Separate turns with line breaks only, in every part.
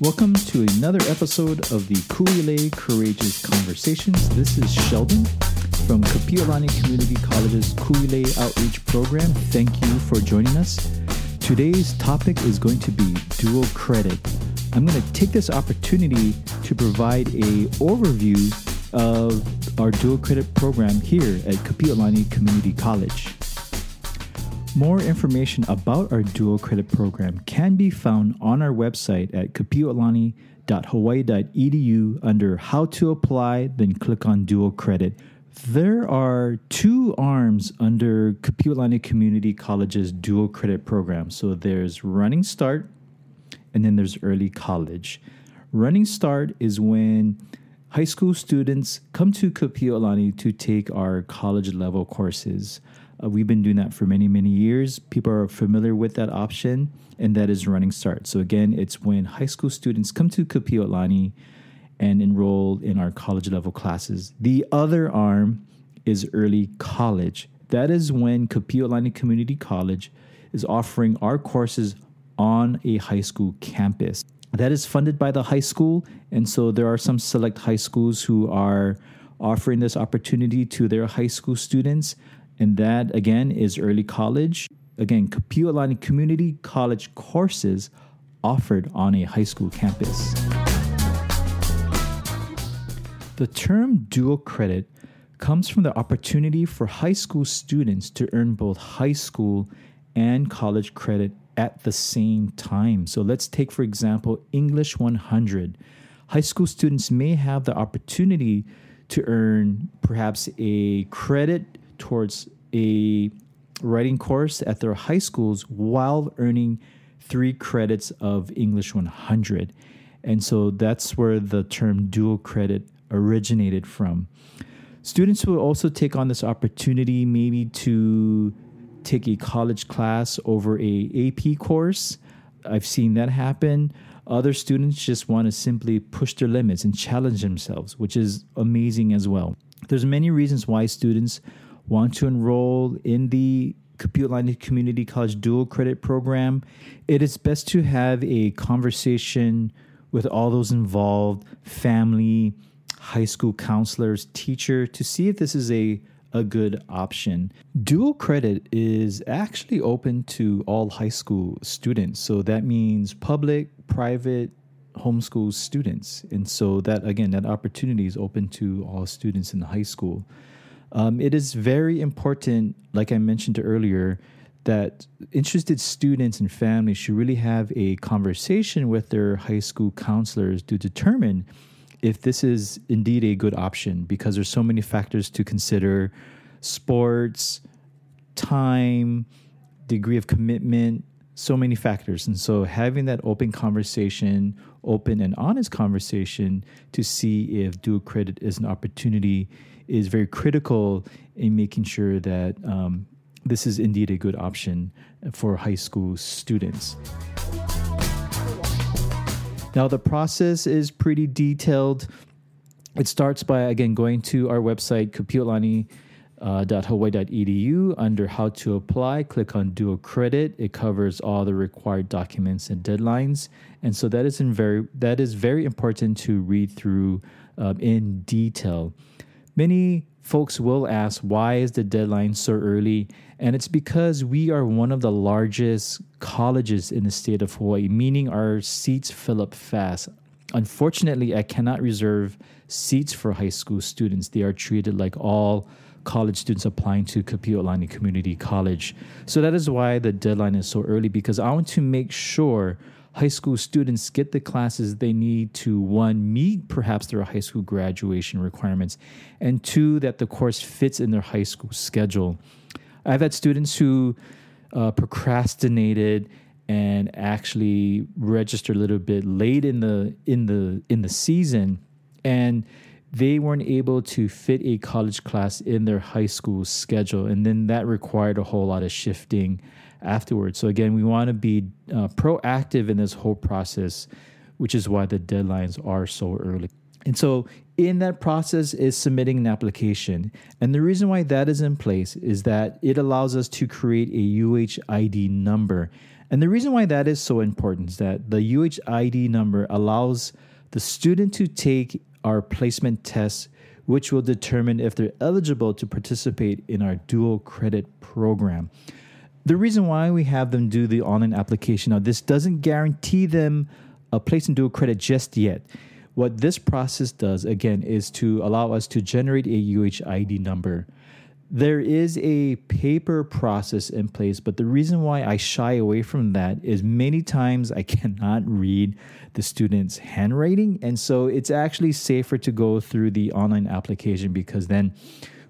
Welcome to another episode of the Kuilei Courageous Conversations. This is Sheldon from Kapiolani Community College's Kuilei Outreach Program. Thank you for joining us. Today's topic is going to be dual credit. I'm going to take this opportunity to provide a overview of our dual credit program here at Kapiolani Community College. More information about our dual credit program can be found on our website at kapiolani.hawaii.edu under How to Apply, then click on Dual Credit. There are two arms under Kapiolani Community College's dual credit program. So there's Running Start and then there's Early College. Running Start is when high school students come to Kapiolani to take our college level courses. Uh, we've been doing that for many, many years. People are familiar with that option, and that is Running Start. So, again, it's when high school students come to Kapiolani and enroll in our college level classes. The other arm is Early College. That is when Kapiolani Community College is offering our courses on a high school campus. That is funded by the high school, and so there are some select high schools who are offering this opportunity to their high school students. And that, again, is early college. Again, Kapiolani Community College courses offered on a high school campus. The term dual credit comes from the opportunity for high school students to earn both high school and college credit at the same time. So let's take, for example, English 100. High school students may have the opportunity to earn perhaps a credit towards a writing course at their high schools while earning three credits of English 100. And so that's where the term dual credit originated from. Students will also take on this opportunity maybe to take a college class over a AP course. I've seen that happen. Other students just want to simply push their limits and challenge themselves, which is amazing as well. There's many reasons why students want to enroll in the Kapiolani Community College Dual Credit Program, it is best to have a conversation with all those involved family, high school counselors, teacher to see if this is a a good option. Dual credit is actually open to all high school students. So that means public, private, homeschool students. And so that again, that opportunity is open to all students in the high school. Um, it is very important, like I mentioned earlier, that interested students and families should really have a conversation with their high school counselors to determine if this is indeed a good option because there's so many factors to consider. Sports time degree of commitment so many factors. And so having that open conversation open and honest conversation to see if dual credit is an opportunity is very critical in making sure that um, this is indeed a good option for high school students. Now, the process is pretty detailed. It starts by, again, going to our website, kapiolani.hawaii.edu. Uh, under how to apply, click on dual credit. It covers all the required documents and deadlines. And so that is, very, that is very important to read through um, in detail. Many folks will ask, why is the deadline so early? And it's because we are one of the largest colleges in the state of Hawaii, meaning our seats fill up fast. Unfortunately, I cannot reserve seats for high school students. They are treated like all college students applying to Kapiolani Community College. So that is why the deadline is so early because I want to make sure high school students get the classes they need to one meet perhaps their high school graduation requirements and two that the course fits in their high school schedule. I've had students who uh, procrastinated and actually registered a little bit late in the in the in the season and they weren't able to fit a college class in their high school schedule and then that required a whole lot of shifting afterwards. So again, we want to be uh, proactive in this whole process, which is why the deadlines are so early. And so, in that process, is submitting an application. And the reason why that is in place is that it allows us to create a UHID number. And the reason why that is so important is that the UHID number allows the student to take our placement test, which will determine if they're eligible to participate in our dual credit program. The reason why we have them do the online application now, this doesn't guarantee them a place in dual credit just yet. What this process does, again, is to allow us to generate a UHID number. There is a paper process in place, but the reason why I shy away from that is many times I cannot read the student's handwriting. And so it's actually safer to go through the online application because then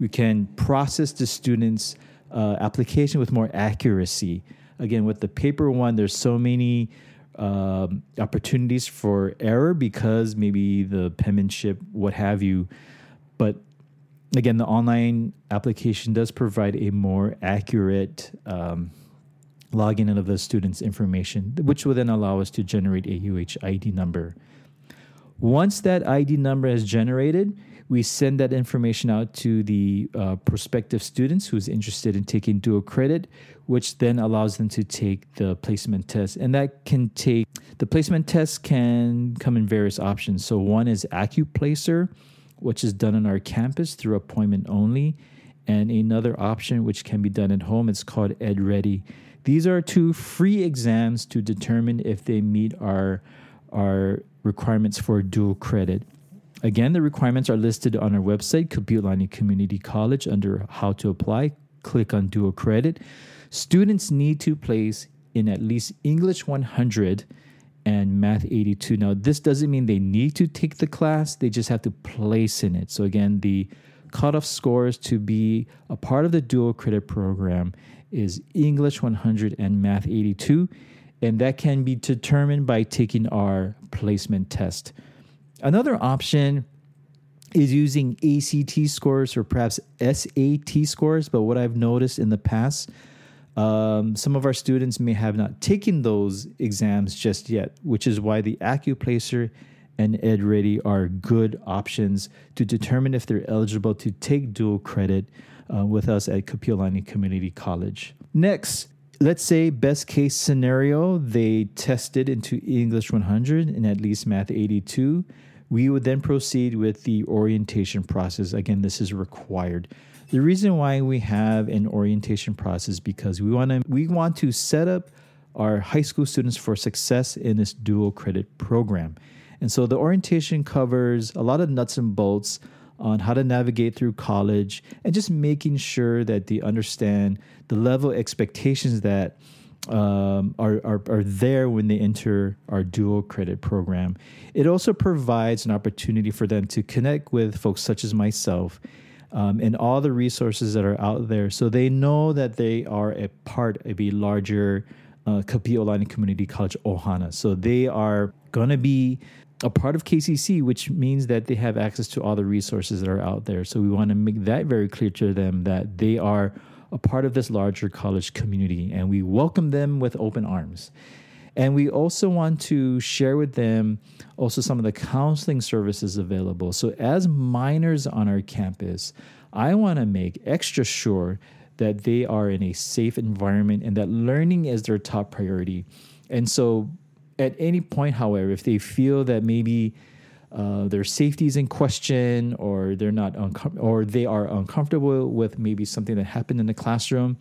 we can process the student's uh, application with more accuracy. Again, with the paper one, there's so many um, opportunities for error because maybe the penmanship, what have you. But again, the online application does provide a more accurate um, login of the student's information, which will then allow us to generate a UH ID number. Once that ID number is generated, we send that information out to the uh, prospective students who's interested in taking dual credit, which then allows them to take the placement test. And that can take the placement test can come in various options. So one is AccuPlacer, which is done on our campus through appointment only, and another option which can be done at home. It's called EdReady. These are two free exams to determine if they meet our our requirements for dual credit. Again, the requirements are listed on our website, Kapiolani Community College, under How to Apply. Click on Dual Credit. Students need to place in at least English 100 and Math 82. Now, this doesn't mean they need to take the class, they just have to place in it. So, again, the cutoff scores to be a part of the dual credit program is English 100 and Math 82, and that can be determined by taking our placement test. Another option is using ACT scores or perhaps SAT scores. But what I've noticed in the past, um, some of our students may have not taken those exams just yet, which is why the AccuPlacer and EdReady are good options to determine if they're eligible to take dual credit uh, with us at Kapiolani Community College. Next, let's say best case scenario, they tested into English 100 and at least Math 82 we would then proceed with the orientation process. Again, this is required. The reason why we have an orientation process because we want to we want to set up our high school students for success in this dual credit program. And so the orientation covers a lot of nuts and bolts on how to navigate through college and just making sure that they understand the level expectations that um, are, are, are there when they enter our dual credit program. It also provides an opportunity for them to connect with folks such as myself um, and all the resources that are out there so they know that they are a part of a larger uh, Community College Ohana. So they are going to be a part of KCC, which means that they have access to all the resources that are out there. So we want to make that very clear to them that they are a part of this larger college community, and we welcome them with open arms. And we also want to share with them also some of the counseling services available. So, as minors on our campus, I want to make extra sure that they are in a safe environment and that learning is their top priority. And so, at any point, however, if they feel that maybe uh, their safety is in question or they're not uncom- or they are uncomfortable with maybe something that happened in the classroom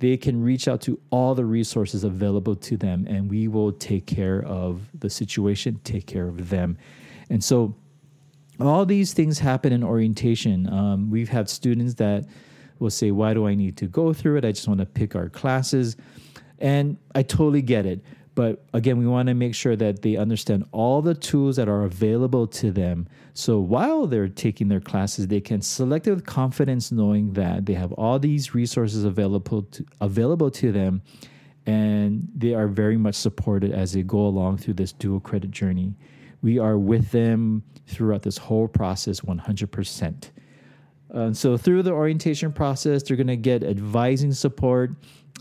they can reach out to all the resources available to them and we will take care of the situation take care of them. And so all these things happen in orientation. Um, we've had students that will say why do i need to go through it? I just want to pick our classes. And i totally get it but again, we want to make sure that they understand all the tools that are available to them. So while they're taking their classes, they can select it with confidence, knowing that they have all these resources available to, available to them, and they are very much supported as they go along through this dual credit journey. We are with them throughout this whole process 100%. Uh, so through the orientation process, they're going to get advising support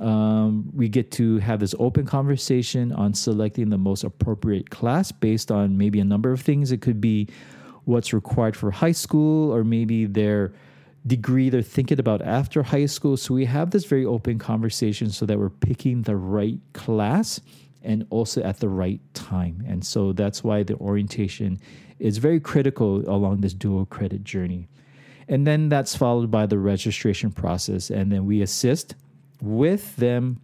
um, we get to have this open conversation on selecting the most appropriate class based on maybe a number of things. It could be what's required for high school or maybe their degree they're thinking about after high school. So we have this very open conversation so that we're picking the right class and also at the right time. And so that's why the orientation is very critical along this dual credit journey. And then that's followed by the registration process. And then we assist with them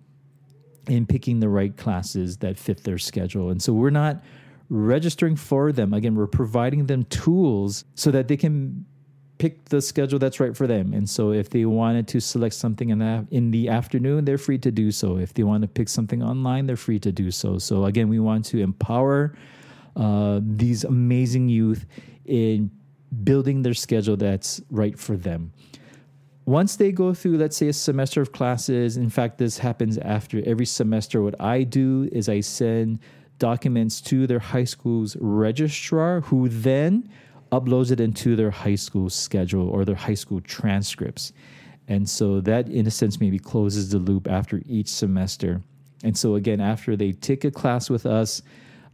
in picking the right classes that fit their schedule. And so we're not registering for them. Again, we're providing them tools so that they can pick the schedule that's right for them. And so if they wanted to select something in the, in the afternoon, they're free to do so. If they want to pick something online, they're free to do so. So again, we want to empower uh, these amazing youth in building their schedule that's right for them. Once they go through, let's say, a semester of classes, in fact, this happens after every semester. What I do is I send documents to their high school's registrar, who then uploads it into their high school schedule or their high school transcripts. And so that, in a sense, maybe closes the loop after each semester. And so, again, after they take a class with us,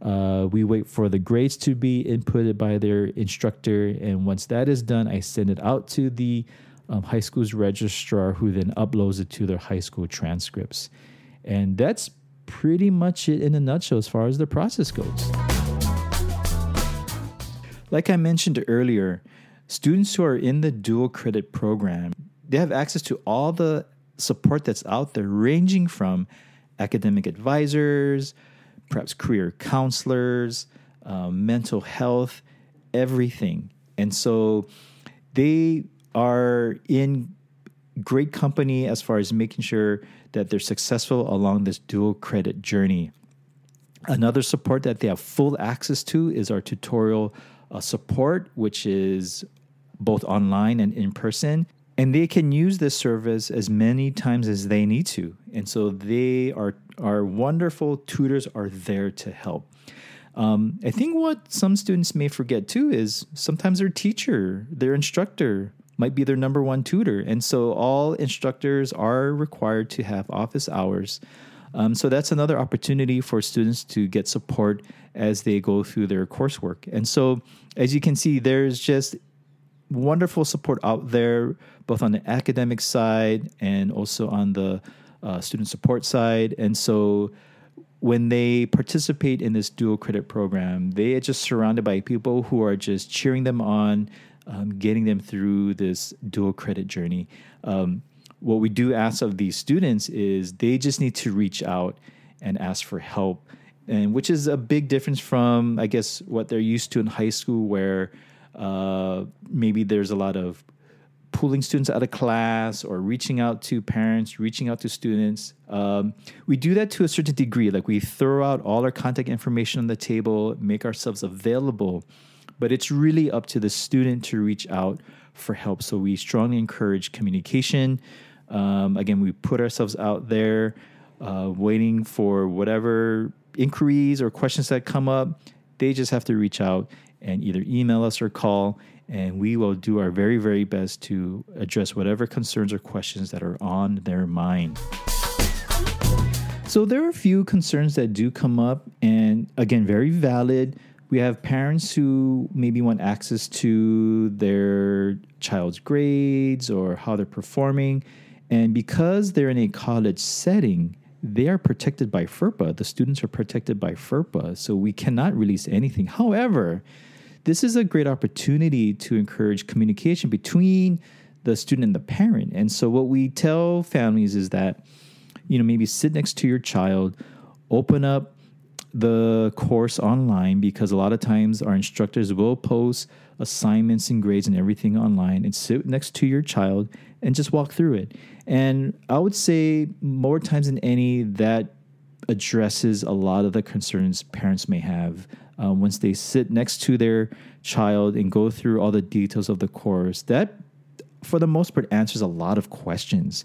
uh, we wait for the grades to be inputted by their instructor. And once that is done, I send it out to the um, high school's registrar, who then uploads it to their high school transcripts. And that's pretty much it in a nutshell as far as the process goes. Like I mentioned earlier, students who are in the dual credit program, they have access to all the support that's out there, ranging from academic advisors, perhaps career counselors, um, mental health, everything. And so they are in great company as far as making sure that they're successful along this dual credit journey. Another support that they have full access to is our tutorial uh, support, which is both online and in person. And they can use this service as many times as they need to. And so they are, our wonderful tutors are there to help. Um, I think what some students may forget too is sometimes their teacher, their instructor, might be their number one tutor. And so all instructors are required to have office hours. Um, so that's another opportunity for students to get support as they go through their coursework. And so as you can see, there's just wonderful support out there, both on the academic side and also on the uh, student support side. And so when they participate in this dual credit program, they are just surrounded by people who are just cheering them on, um, getting them through this dual credit journey. Um, what we do ask of these students is they just need to reach out and ask for help and which is a big difference from I guess what they're used to in high school, where uh, maybe there's a lot of pulling students out of class or reaching out to parents, reaching out to students. Um, we do that to a certain degree. Like we throw out all our contact information on the table, make ourselves available, but it's really up to the student to reach out for help. So we strongly encourage communication. Um, again, we put ourselves out there, uh, waiting for whatever inquiries or questions that come up, they just have to reach out and either email us or call, and we will do our very, very best to address whatever concerns or questions that are on their mind. So, there are a few concerns that do come up, and again, very valid. We have parents who maybe want access to their child's grades or how they're performing. And because they're in a college setting, they are protected by FERPA. The students are protected by FERPA, so we cannot release anything. However, this is a great opportunity to encourage communication between the student and the parent. And so, what we tell families is that, you know, maybe sit next to your child, open up the course online because a lot of times our instructors will post assignments and grades and everything online and sit next to your child and just walk through it. And I would say more times than any, that addresses a lot of the concerns parents may have uh, once they sit next to their child and go through all the details of the course. That, for the most part, answers a lot of questions.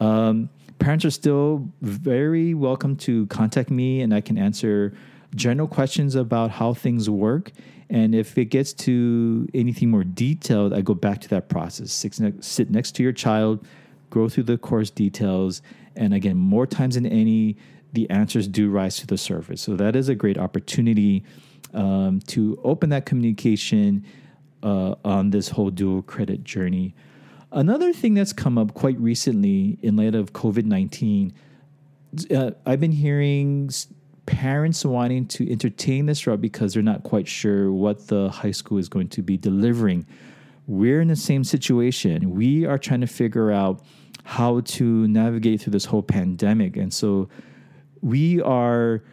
Um, parents are still very welcome to contact me, and I can answer general questions about how things work. And if it gets to anything more detailed, I go back to that process. Sit next to your child, go through the course details, and again, more times than any, the answers do rise to the surface. So that is a great opportunity um, to open that communication uh, on this whole dual credit journey. Another thing that's come up quite recently in light of COVID 19, uh, I've been hearing parents wanting to entertain this route because they're not quite sure what the high school is going to be delivering. We're in the same situation. We are trying to figure out how to navigate through this whole pandemic. And so we are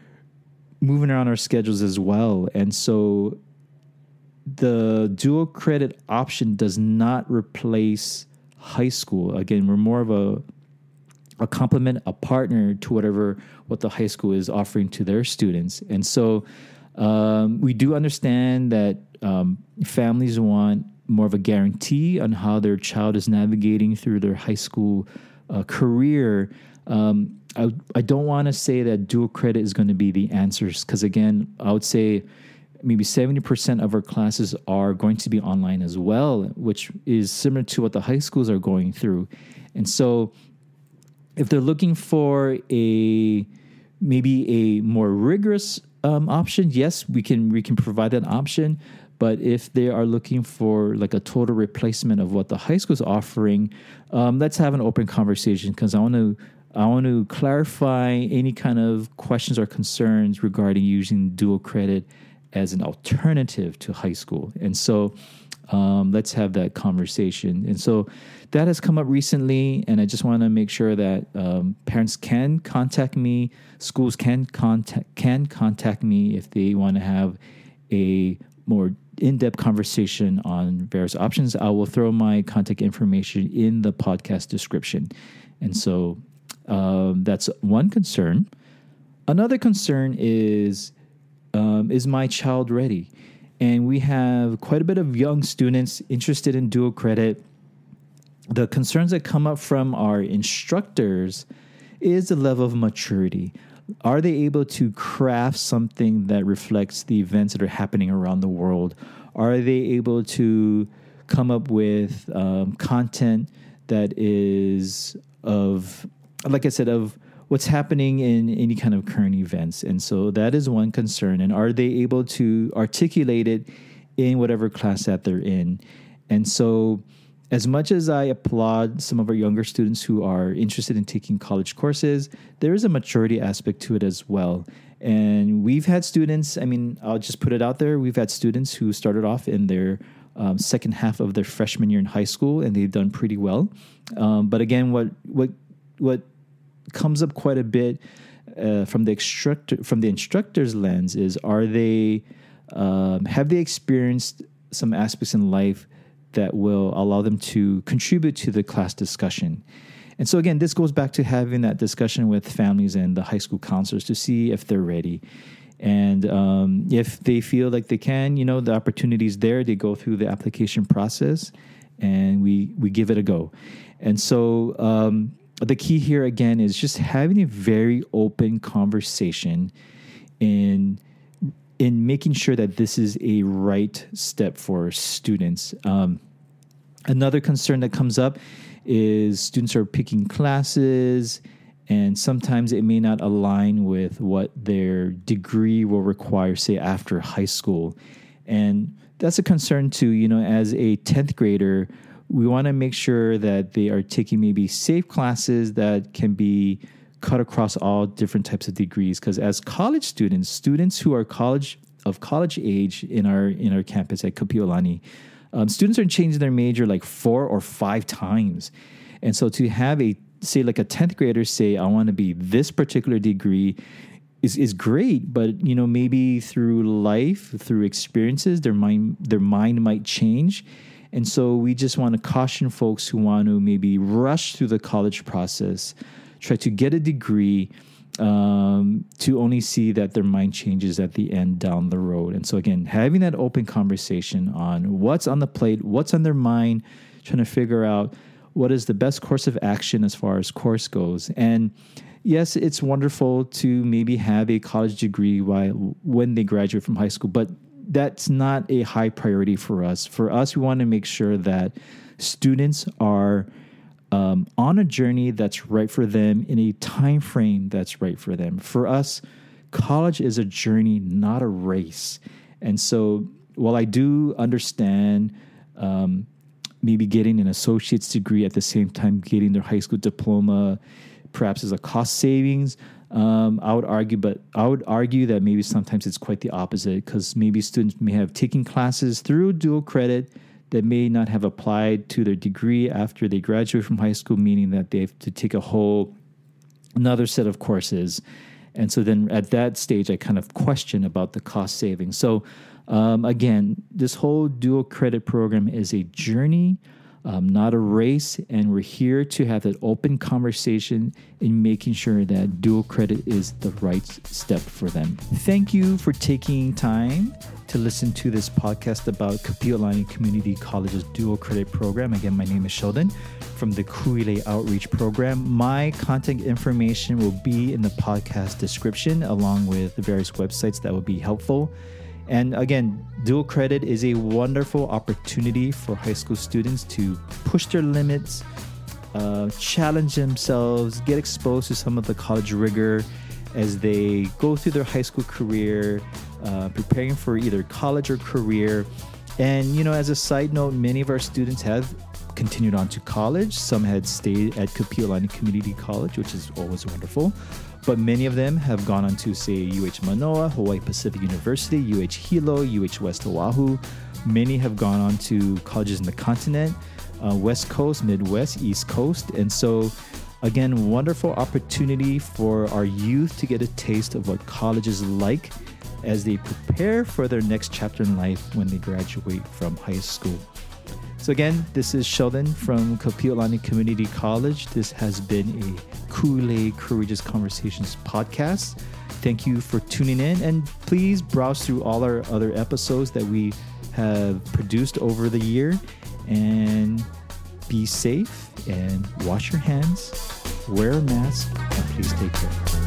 moving around our schedules as well. And so the dual credit option does not replace high school. Again, we're more of a a complement, a partner to whatever what the high school is offering to their students. And so um, we do understand that um, families want more of a guarantee on how their child is navigating through their high school uh, career. Um, I, I don't want to say that dual credit is going to be the answers because, again, I would say maybe 70% of our classes are going to be online as well, which is similar to what the high schools are going through. And so if they're looking for a maybe a more rigorous um, option, yes, we can we can provide that option. But if they are looking for like a total replacement of what the high school is offering, um, let's have an open conversation because I want to I want to clarify any kind of questions or concerns regarding using dual credit as an alternative to high school. And so um, let's have that conversation. And so that has come up recently, and I just want to make sure that um, parents can contact me, schools can contact can contact me if they want to have a more in-depth conversation on various options. I will throw my contact information in the podcast description, and so um, that's one concern. Another concern is um, is my child ready? And we have quite a bit of young students interested in dual credit. The concerns that come up from our instructors is the level of maturity. Are they able to craft something that reflects the events that are happening around the world? Are they able to come up with um, content that is of, like I said, of what's happening in any kind of current events. And so that is one concern. And are they able to articulate it in whatever class that they're in? And so, as much as I applaud some of our younger students who are interested in taking college courses, there is a maturity aspect to it as well. And we've had students, I mean, I'll just put it out there, we've had students who started off in their um, second half of their freshman year in high school and they've done pretty well. Um, but again, what, what, what comes up quite a bit uh, from the instructor from the instructor's lens is are they um, have they experienced some aspects in life that will allow them to contribute to the class discussion? And so again this goes back to having that discussion with families and the high school counselors to see if they're ready. And um, if they feel like they can you know the opportunity is there they go through the application process and we we give it a go. And so um, the key here again is just having a very open conversation in in making sure that this is a right step for students. Um, another concern that comes up is students are picking classes and sometimes it may not align with what their degree will require say after high school and that's a concern too you know as a 10th grader we want to make sure that they are taking maybe safe classes that can be cut across all different types of degrees. Because as college students students who are college of college age in our in our campus at Kapiolani um, students are changing their major like four or five times. And so to have a say like a 10th grader say i want to be this particular degree is, is great but you know maybe through life through experiences their mind their mind might change and so we just want to caution folks who want to maybe rush through the college process, try to get a degree um, to only see that their mind changes at the end down the road. And so, again, having that open conversation on what's on the plate, what's on their mind, trying to figure out what is the best course of action as far as course goes. And yes, it's wonderful to maybe have a college degree while when they graduate from high school, but that's not a high priority for us. For us, we want to make sure that students are um, on a journey that's right for them in a time frame that's right for them. For us, college is a journey, not a race. And so while I do understand um, maybe getting an associate's degree at the same time getting their high school diploma, perhaps as a cost savings. Um, I would argue, but I would argue that maybe sometimes it's quite the opposite because maybe students may have taken classes through dual credit that may not have applied to their degree after they graduate from high school, meaning that they have to take a whole another set of courses. And so then at that stage, I kind of question about the cost savings. So um, again, this whole dual credit program is a journey, um, not a race, and we're here to have that open conversation in making sure that dual credit is the right step for them. Thank you for taking time to listen to this podcast about Kapi'olani Community College's dual credit program. Again, my name is Sheldon from the Kuilei Outreach Program. My contact information will be in the podcast description along with the various websites that will be helpful. And again, dual credit is a wonderful opportunity for high school students to push their limits, uh, challenge themselves, get exposed to some of the college rigor as they go through their high school career, uh, preparing for either college or career. And, you know, as a side note, many of our students have continued on to college. Some had stayed at Kapi'olani Community College, which is always wonderful. But many of them have gone on to, say, UH Manoa, Hawaii Pacific University, UH Hilo, UH West Oahu. Many have gone on to colleges in the continent, uh, West Coast, Midwest, East Coast. And so, again, wonderful opportunity for our youth to get a taste of what college is like as they prepare for their next chapter in life when they graduate from high school. So again, this is Sheldon from Kapi'olani Community College. This has been a Kuilei Courageous Conversations podcast. Thank you for tuning in, and please browse through all our other episodes that we have produced over the year. And be safe and wash your hands, wear a mask, and please take care.